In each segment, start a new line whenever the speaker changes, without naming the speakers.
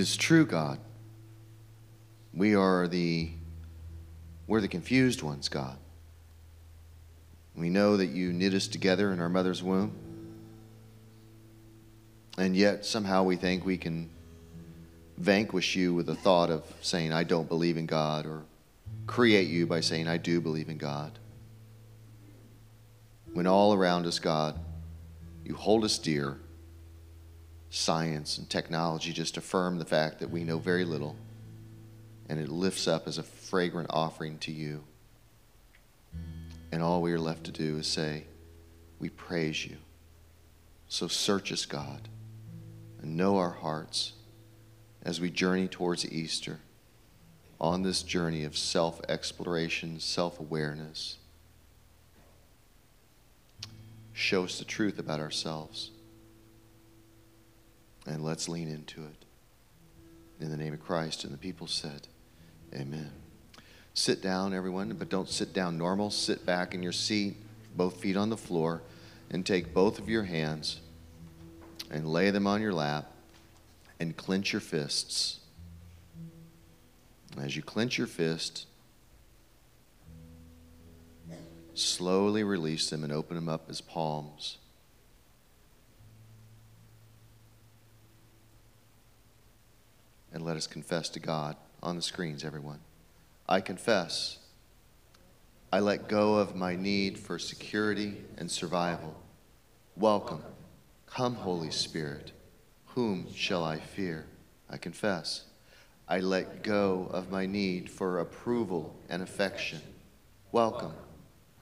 Is true, God. We are the we're the confused ones, God. We know that you knit us together in our mother's womb. And yet somehow we think we can vanquish you with the thought of saying I don't believe in God or create you by saying I do believe in God. When all around us, God, you hold us dear science and technology just affirm the fact that we know very little, and it lifts up as a fragrant offering to you. And all we are left to do is say, We praise you. So search us, God, and know our hearts as we journey towards Easter on this journey of self exploration, self awareness. Show us the truth about ourselves and let's lean into it. In the name of Christ. And the people said, Amen. Sit down, everyone, but don't sit down normal. Sit back in your seat, both feet on the floor, and take both of your hands and lay them on your lap and clench your fists. As you clench your fist, slowly release them and open them up as palms. And let us confess to God on the screens, everyone. I confess. I let go of my need for security and survival. Welcome. Come, Holy Spirit. Whom shall I fear? I confess. I let go of my need for approval and affection. Welcome.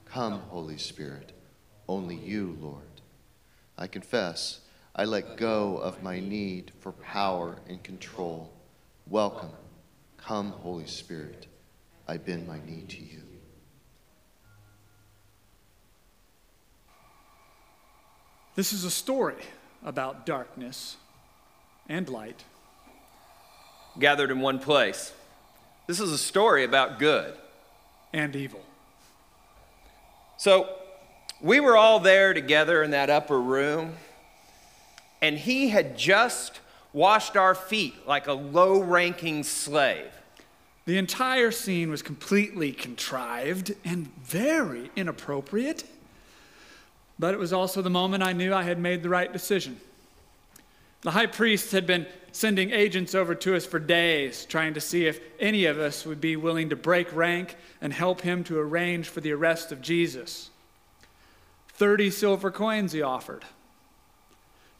Come, Holy Spirit. Only you, Lord. I confess. I let go of my need for power and control. Welcome. Come, Holy Spirit. I bend my knee to you.
This is a story about darkness and light
gathered in one place. This is a story about good
and evil.
So, we were all there together in that upper room, and he had just washed our feet like a low ranking slave.
The entire scene was completely contrived and very inappropriate. But it was also the moment I knew I had made the right decision. The high priest had been sending agents over to us for days, trying to see if any of us would be willing to break rank and help him to arrange for the arrest of Jesus. 30 silver coins he offered,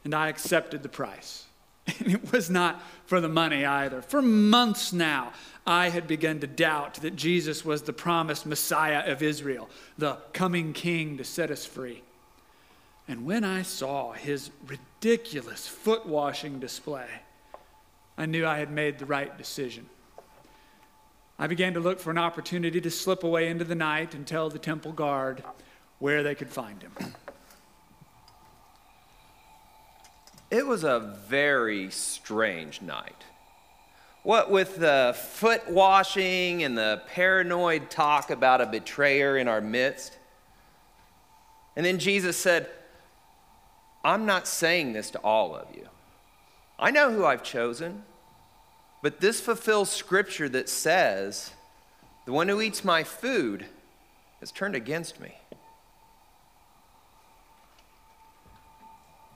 and I accepted the price. And it was not for the money either. For months now, I had begun to doubt that Jesus was the promised Messiah of Israel, the coming king to set us free. And when I saw his ridiculous foot washing display, I knew I had made the right decision. I began to look for an opportunity to slip away into the night and tell the temple guard where they could find him.
It was a very strange night. What with the foot washing and the paranoid talk about a betrayer in our midst. And then Jesus said, I'm not saying this to all of you. I know who I've chosen, but this fulfills scripture that says, The one who eats my food has turned against me.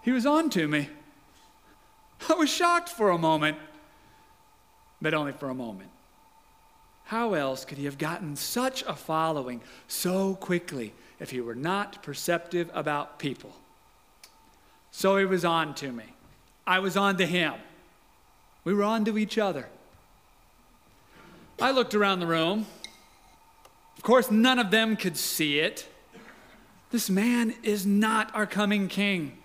He was on to me. I was shocked for a moment, but only for a moment. How else could he have gotten such a following so quickly if he were not perceptive about people? So he was on to me. I was on to him. We were on to each other. I looked around the room. Of course, none of them could see it. This man is not our coming king.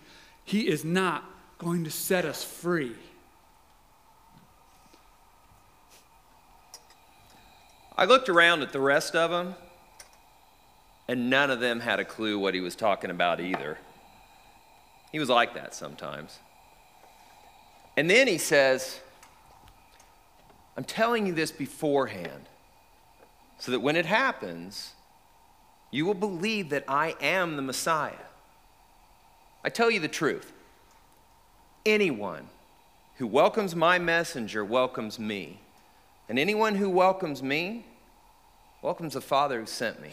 He is not going to set us free.
I looked around at the rest of them, and none of them had a clue what he was talking about either. He was like that sometimes. And then he says, I'm telling you this beforehand, so that when it happens, you will believe that I am the Messiah. I tell you the truth anyone who welcomes my messenger welcomes me. And anyone who welcomes me welcomes the Father who sent me.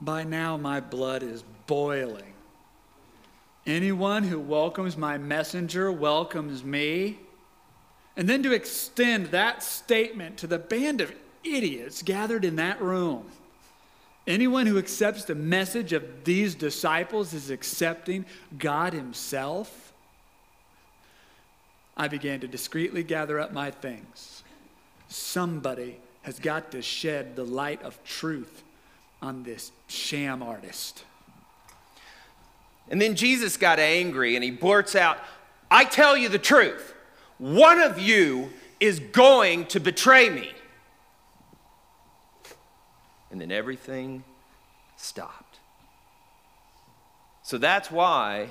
By now, my blood is boiling. Anyone who welcomes my messenger welcomes me. And then to extend that statement to the band of idiots gathered in that room. Anyone who accepts the message of these disciples is accepting God Himself. I began to discreetly gather up my things. Somebody has got to shed the light of truth on this sham artist.
And then Jesus got angry and he blurts out, I tell you the truth. One of you is going to betray me. And then everything stopped. So that's why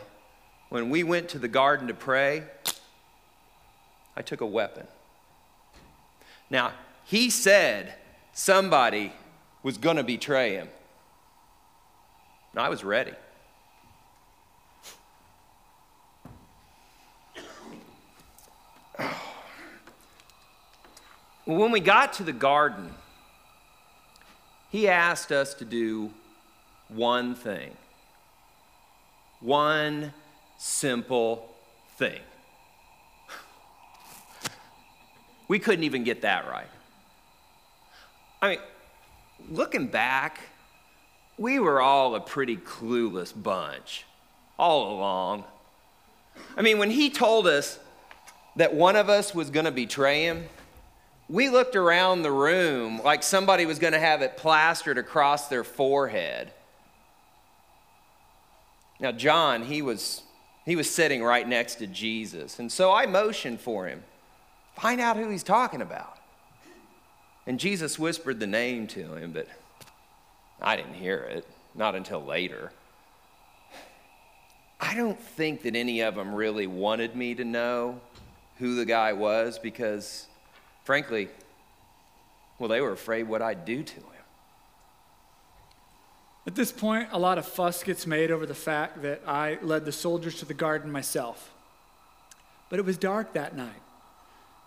when we went to the garden to pray, I took a weapon. Now, he said somebody was going to betray him. And I was ready. When we got to the garden, he asked us to do one thing. One simple thing. We couldn't even get that right. I mean, looking back, we were all a pretty clueless bunch all along. I mean, when he told us that one of us was going to betray him, we looked around the room like somebody was going to have it plastered across their forehead. Now, John, he was, he was sitting right next to Jesus. And so I motioned for him. Find out who he's talking about. And Jesus whispered the name to him, but I didn't hear it, not until later. I don't think that any of them really wanted me to know who the guy was because Frankly, well, they were afraid what I'd do to him.
At this point, a lot of fuss gets made over the fact that I led the soldiers to the garden myself. But it was dark that night.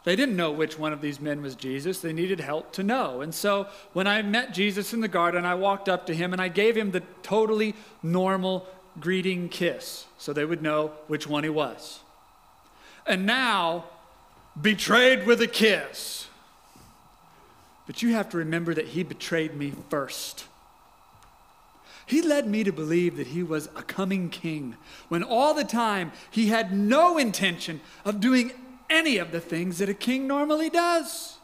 They didn't know which one of these men was Jesus. They needed help to know. And so when I met Jesus in the garden, I walked up to him and I gave him the totally normal greeting kiss so they would know which one he was. And now betrayed with a kiss. But you have to remember that he betrayed me first. He led me to believe that he was a coming king when all the time he had no intention of doing any of the things that a king normally does.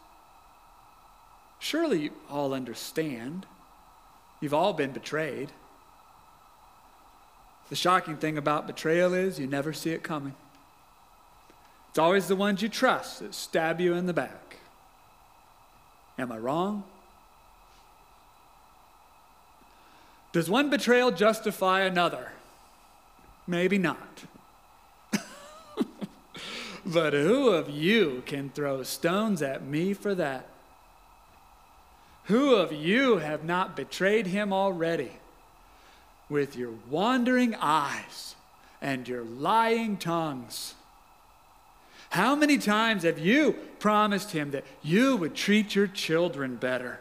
Surely you all understand. You've all been betrayed. The shocking thing about betrayal is you never see it coming. It's always the ones you trust that stab you in the back. Am I wrong? Does one betrayal justify another? Maybe not. but who of you can throw stones at me for that? Who of you have not betrayed him already with your wandering eyes and your lying tongues? How many times have you promised him that you would treat your children better?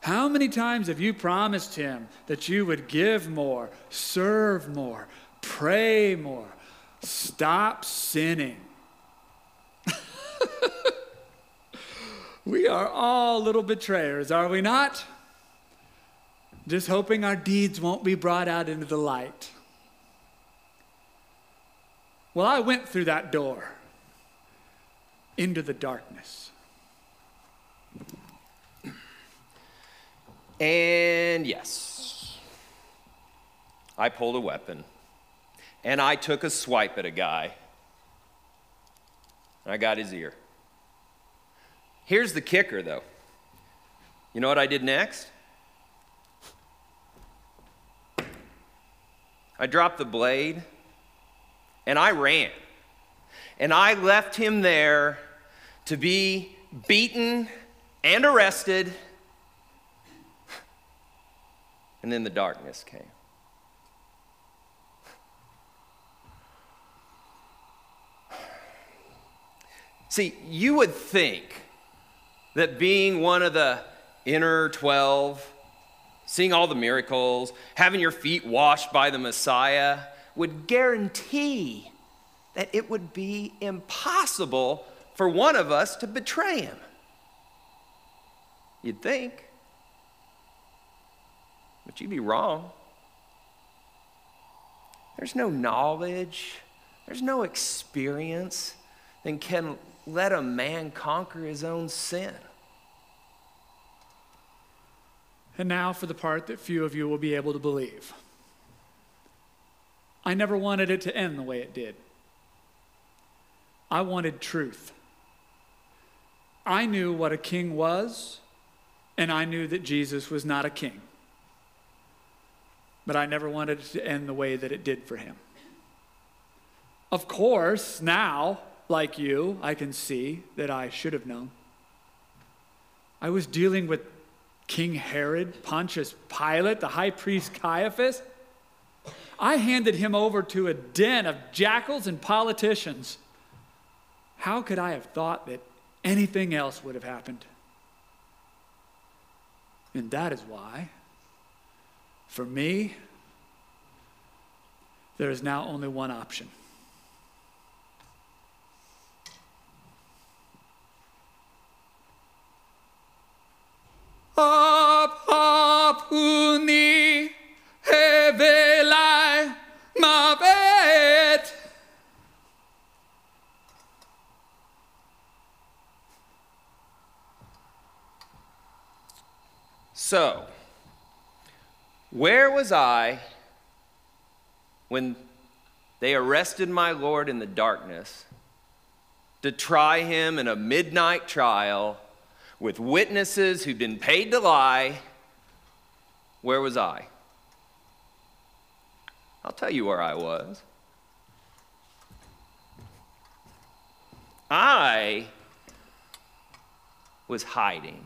How many times have you promised him that you would give more, serve more, pray more, stop sinning? we are all little betrayers, are we not? Just hoping our deeds won't be brought out into the light. Well, I went through that door into the darkness.
And yes, I pulled a weapon and I took a swipe at a guy. and I got his ear. Here's the kicker, though. You know what I did next? I dropped the blade and I ran. And I left him there to be beaten and arrested. And then the darkness came. See, you would think that being one of the inner 12, seeing all the miracles, having your feet washed by the Messiah, would guarantee that it would be impossible for one of us to betray him. You'd think. But you'd be wrong. There's no knowledge, there's no experience that can let a man conquer his own sin.
And now for the part that few of you will be able to believe. I never wanted it to end the way it did. I wanted truth. I knew what a king was, and I knew that Jesus was not a king. But I never wanted it to end the way that it did for him. Of course, now, like you, I can see that I should have known. I was dealing with King Herod, Pontius Pilate, the high priest Caiaphas. I handed him over to a den of jackals and politicians. How could I have thought that anything else would have happened? And that is why, for me, there is now only one option.
Was I when they arrested my Lord in the darkness to try him in a midnight trial with witnesses who'd been paid to lie? Where was I? I'll tell you where I was. I was hiding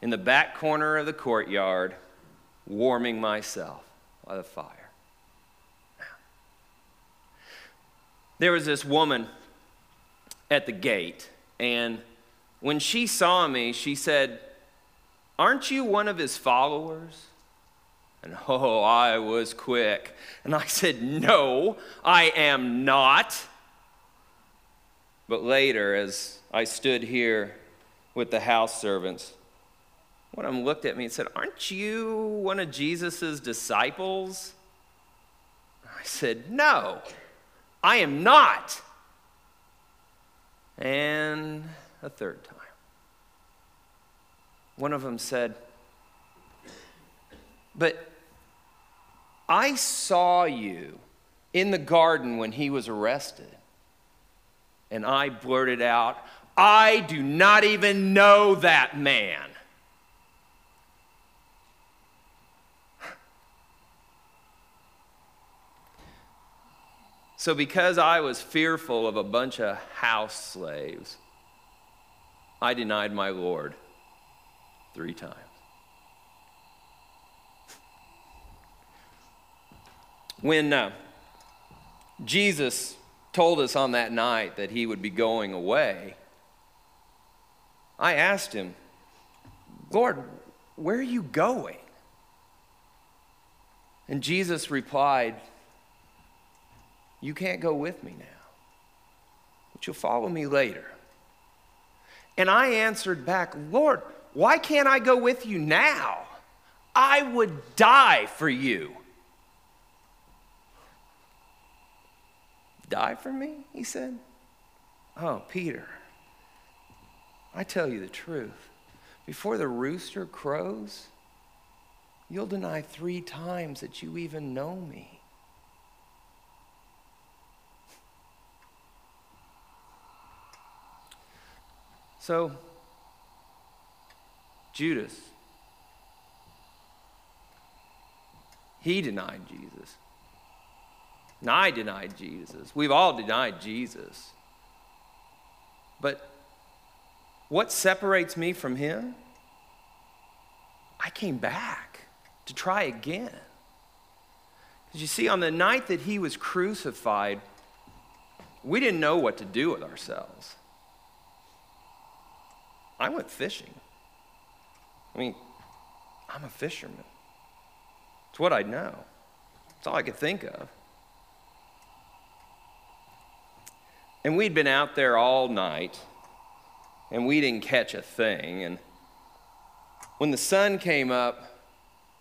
in the back corner of the courtyard, warming myself by the fire. There was this woman at the gate, and when she saw me, she said, Aren't you one of his followers? And oh, I was quick. And I said, No, I am not. But later, as I stood here with the house servants, one of them looked at me and said, Aren't you one of Jesus' disciples? I said, No, I am not. And a third time. One of them said, But I saw you in the garden when he was arrested. And I blurted out, I do not even know that man. So, because I was fearful of a bunch of house slaves, I denied my Lord three times. When uh, Jesus told us on that night that he would be going away, I asked him, Lord, where are you going? And Jesus replied, You can't go with me now, but you'll follow me later. And I answered back, Lord, why can't I go with you now? I would die for you. Die for me? He said. Oh, Peter, I tell you the truth. Before the rooster crows, you'll deny three times that you even know me. So, Judas, he denied Jesus. And I denied Jesus. We've all denied Jesus. But what separates me from him? I came back to try again. Because you see, on the night that he was crucified, we didn't know what to do with ourselves. I went fishing. I mean, I'm a fisherman. It's what I know. It's all I could think of. And we'd been out there all night, and we didn't catch a thing. And when the sun came up,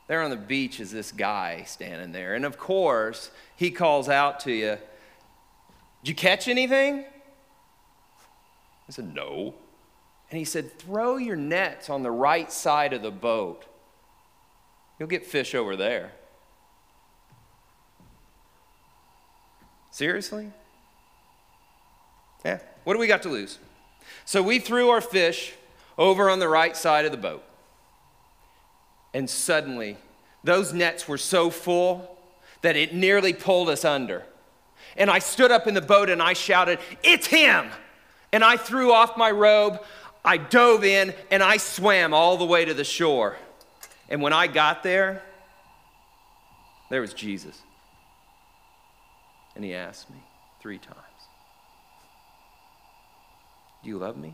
there on the beach is this guy standing there. And of course, he calls out to you, Did you catch anything? I said, No. And he said, Throw your nets on the right side of the boat. You'll get fish over there. Seriously? Yeah. What do we got to lose? So we threw our fish over on the right side of the boat. And suddenly, those nets were so full that it nearly pulled us under. And I stood up in the boat and I shouted, It's him! And I threw off my robe, I dove in, and I swam all the way to the shore. And when I got there, there was Jesus. And he asked me three times, Do you love me?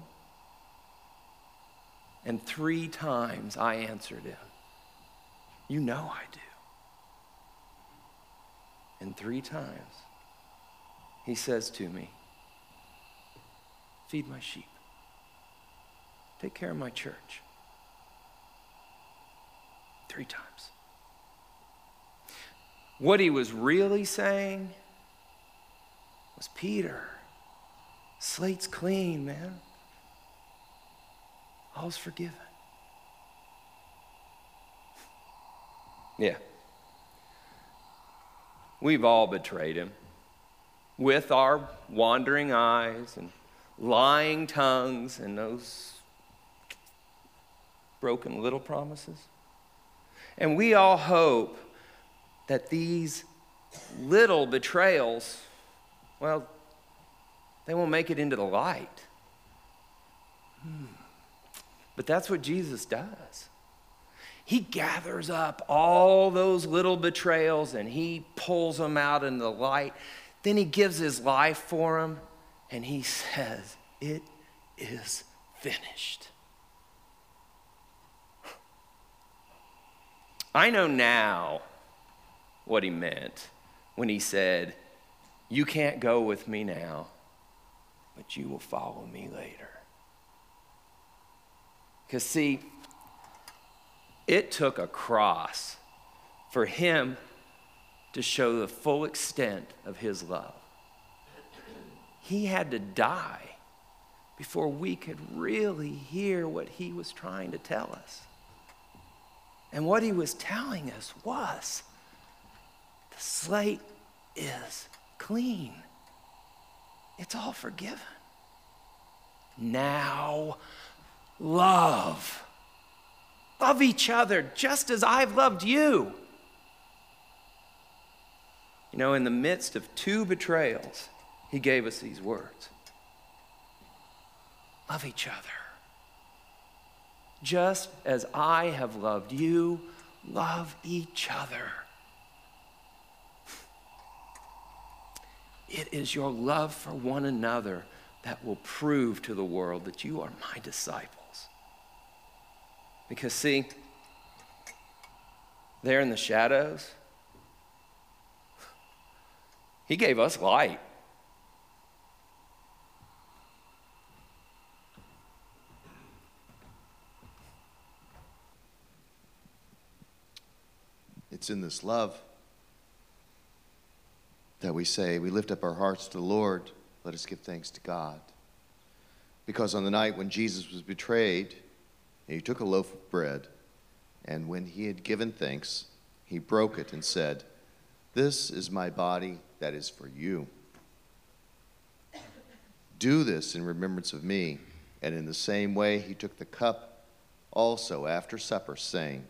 And three times I answered him, You know I do. And three times he says to me, Feed my sheep, take care of my church. Three times. What he was really saying was Peter, slate's clean, man. All's forgiven. Yeah. We've all betrayed him with our wandering eyes and lying tongues and those broken little promises. And we all hope that these little betrayals, well, they won't make it into the light. Hmm. But that's what Jesus does. He gathers up all those little betrayals and he pulls them out in the light. Then he gives his life for them and he says, It is finished. I know now what he meant when he said, You can't go with me now, but you will follow me later. Because, see, it took a cross for him to show the full extent of his love. He had to die before we could really hear what he was trying to tell us. And what he was telling us was the slate is clean, it's all forgiven. Now, love. Love each other just as I've loved you. You know, in the midst of two betrayals, he gave us these words Love each other. Just as I have loved you, love each other. It is your love for one another that will prove to the world that you are my disciples. Because, see, there in the shadows, He gave us light.
It's in this love that we say, we lift up our hearts to the Lord, let us give thanks to God. Because on the night when Jesus was betrayed, he took a loaf of bread, and when he had given thanks, he broke it and said, This is my body that is for you. Do this in remembrance of me. And in the same way, he took the cup also after supper, saying,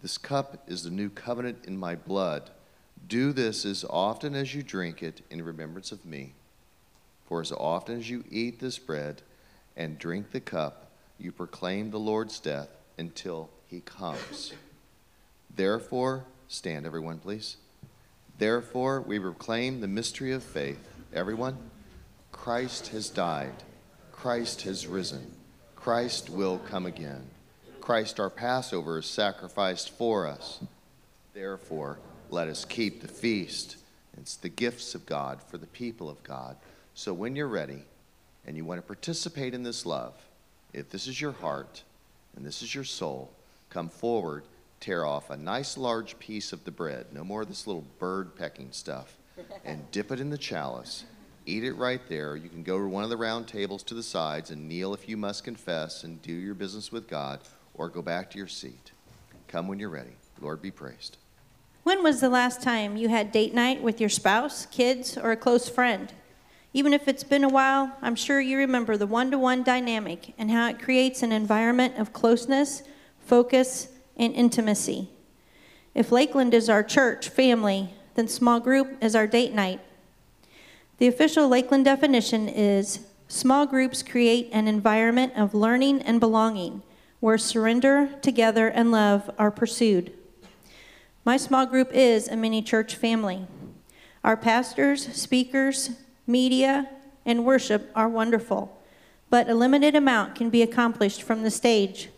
This cup is the new covenant in my blood. Do this as often as you drink it in remembrance of me. For as often as you eat this bread and drink the cup, you proclaim the Lord's death until he comes. Therefore, stand everyone, please. Therefore, we proclaim the mystery of faith. Everyone, Christ has died. Christ has risen. Christ will come again. Christ, our Passover, is sacrificed for us. Therefore, let us keep the feast. It's the gifts of God for the people of God. So when you're ready and you want to participate in this love, if this is your heart and this is your soul, come forward, tear off a nice large piece of the bread, no more of this little bird pecking stuff, and dip it in the chalice. Eat it right there. You can go to one of the round tables to the sides and kneel if you must confess and do your business with God, or go back to your seat. Come when you're ready. Lord be praised.
When was the last time you had date night with your spouse, kids, or a close friend? Even if it's been a while, I'm sure you remember the one to one dynamic and how it creates an environment of closeness, focus, and intimacy. If Lakeland is our church family, then small group is our date night. The official Lakeland definition is small groups create an environment of learning and belonging where surrender, together, and love are pursued. My small group is a mini church family. Our pastors, speakers, media, and worship are wonderful, but a limited amount can be accomplished from the stage.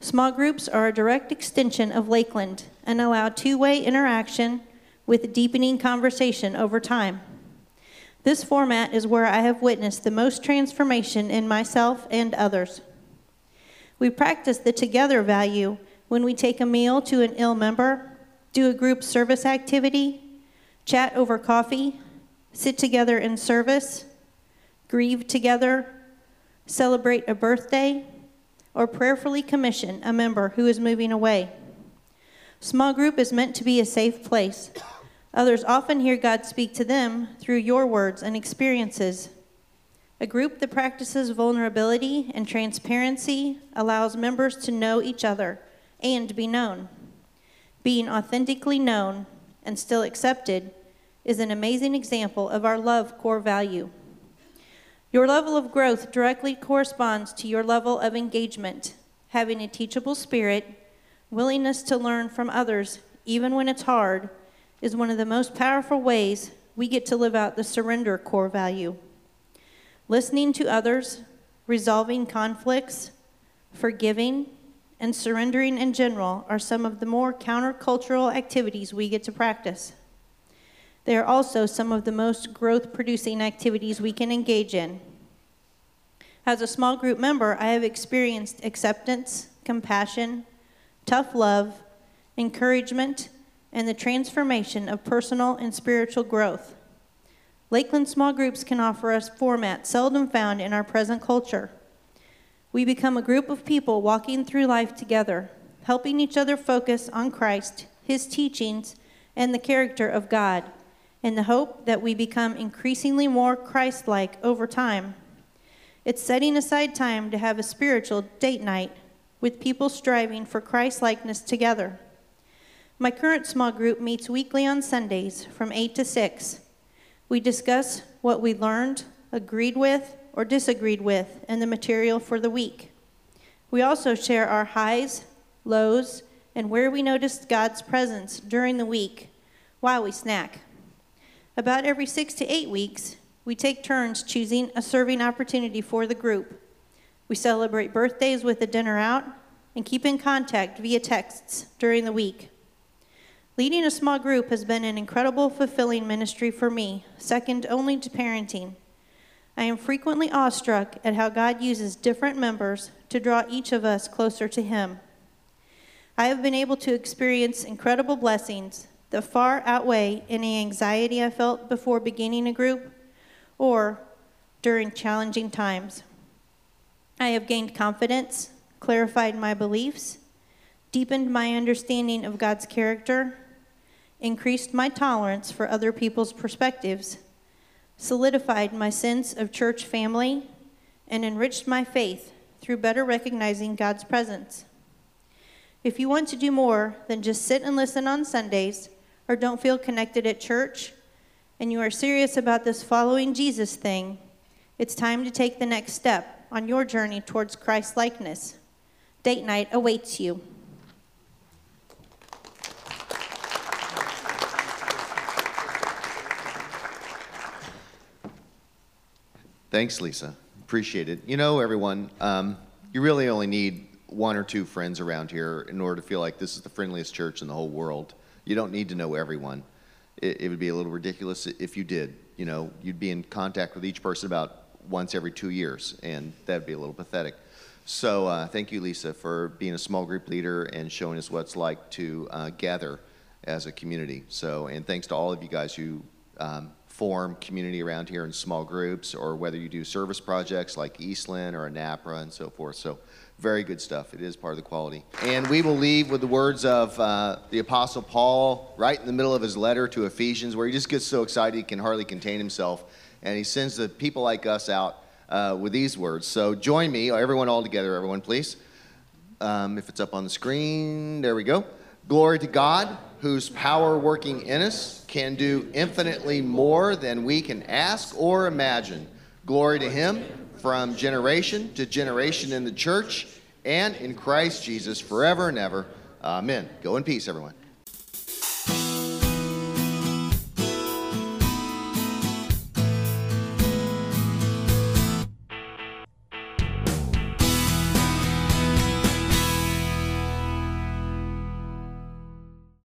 Small groups are a direct extension of Lakeland and allow two way interaction with deepening conversation over time. This format is where I have witnessed the most transformation in myself and others. We practice the together value when we take a meal to an ill member do a group service activity, chat over coffee, sit together in service, grieve together, celebrate a birthday, or prayerfully commission a member who is moving away. Small group is meant to be a safe place. Others often hear God speak to them through your words and experiences. A group that practices vulnerability and transparency allows members to know each other and be known. Being authentically known and still accepted is an amazing example of our love core value. Your level of growth directly corresponds to your level of engagement, having a teachable spirit, willingness to learn from others, even when it's hard, is one of the most powerful ways we get to live out the surrender core value. Listening to others, resolving conflicts, forgiving, and surrendering in general are some of the more countercultural activities we get to practice. They are also some of the most growth producing activities we can engage in. As a small group member, I have experienced acceptance, compassion, tough love, encouragement, and the transformation of personal and spiritual growth. Lakeland small groups can offer us formats seldom found in our present culture. We become a group of people walking through life together, helping each other focus on Christ, His teachings, and the character of God, in the hope that we become increasingly more Christ like over time. It's setting aside time to have a spiritual date night with people striving for Christ likeness together. My current small group meets weekly on Sundays from 8 to 6. We discuss what we learned, agreed with, or disagreed with in the material for the week. We also share our highs, lows, and where we noticed God's presence during the week while we snack. About every six to eight weeks, we take turns choosing a serving opportunity for the group. We celebrate birthdays with a dinner out and keep in contact via texts during the week. Leading a small group has been an incredible, fulfilling ministry for me, second only to parenting. I am frequently awestruck at how God uses different members to draw each of us closer to Him. I have been able to experience incredible blessings that far outweigh any anxiety I felt before beginning a group or during challenging times. I have gained confidence, clarified my beliefs, deepened my understanding of God's character, increased my tolerance for other people's perspectives solidified my sense of church family, and enriched my faith through better recognizing God's presence. If you want to do more than just sit and listen on Sundays or don't feel connected at church, and you are serious about this following Jesus thing, it's time to take the next step on your journey towards Christ likeness. Date night awaits you.
Thanks, Lisa. Appreciate it. You know, everyone, um, You really only need one or two friends around here in order to feel like this is the friendliest church in the whole world. You don't need to know everyone. It, it would be a little ridiculous if you did. You know, you'd be in contact with each person about once every two years, and that'd be a little pathetic. So, uh, thank you, Lisa, for being a small group leader and showing us what it's like to uh, gather as a community. So, and thanks to all of you guys who um, form community around here in small groups, or whether you do service projects like Eastland or Anapra and so forth. So, very good stuff. It is part of the quality. And we will leave with the words of uh, the Apostle Paul right in the middle of his letter to Ephesians, where he just gets so excited he can hardly contain himself. And he sends the people like us out uh, with these words. So, join me, everyone all together, everyone, please. Um, if it's up on the screen, there we go. Glory to God, whose power working in us can do infinitely more than we can ask or imagine. Glory to Him from generation to generation in the church and in Christ Jesus forever and ever. Amen. Go in peace, everyone.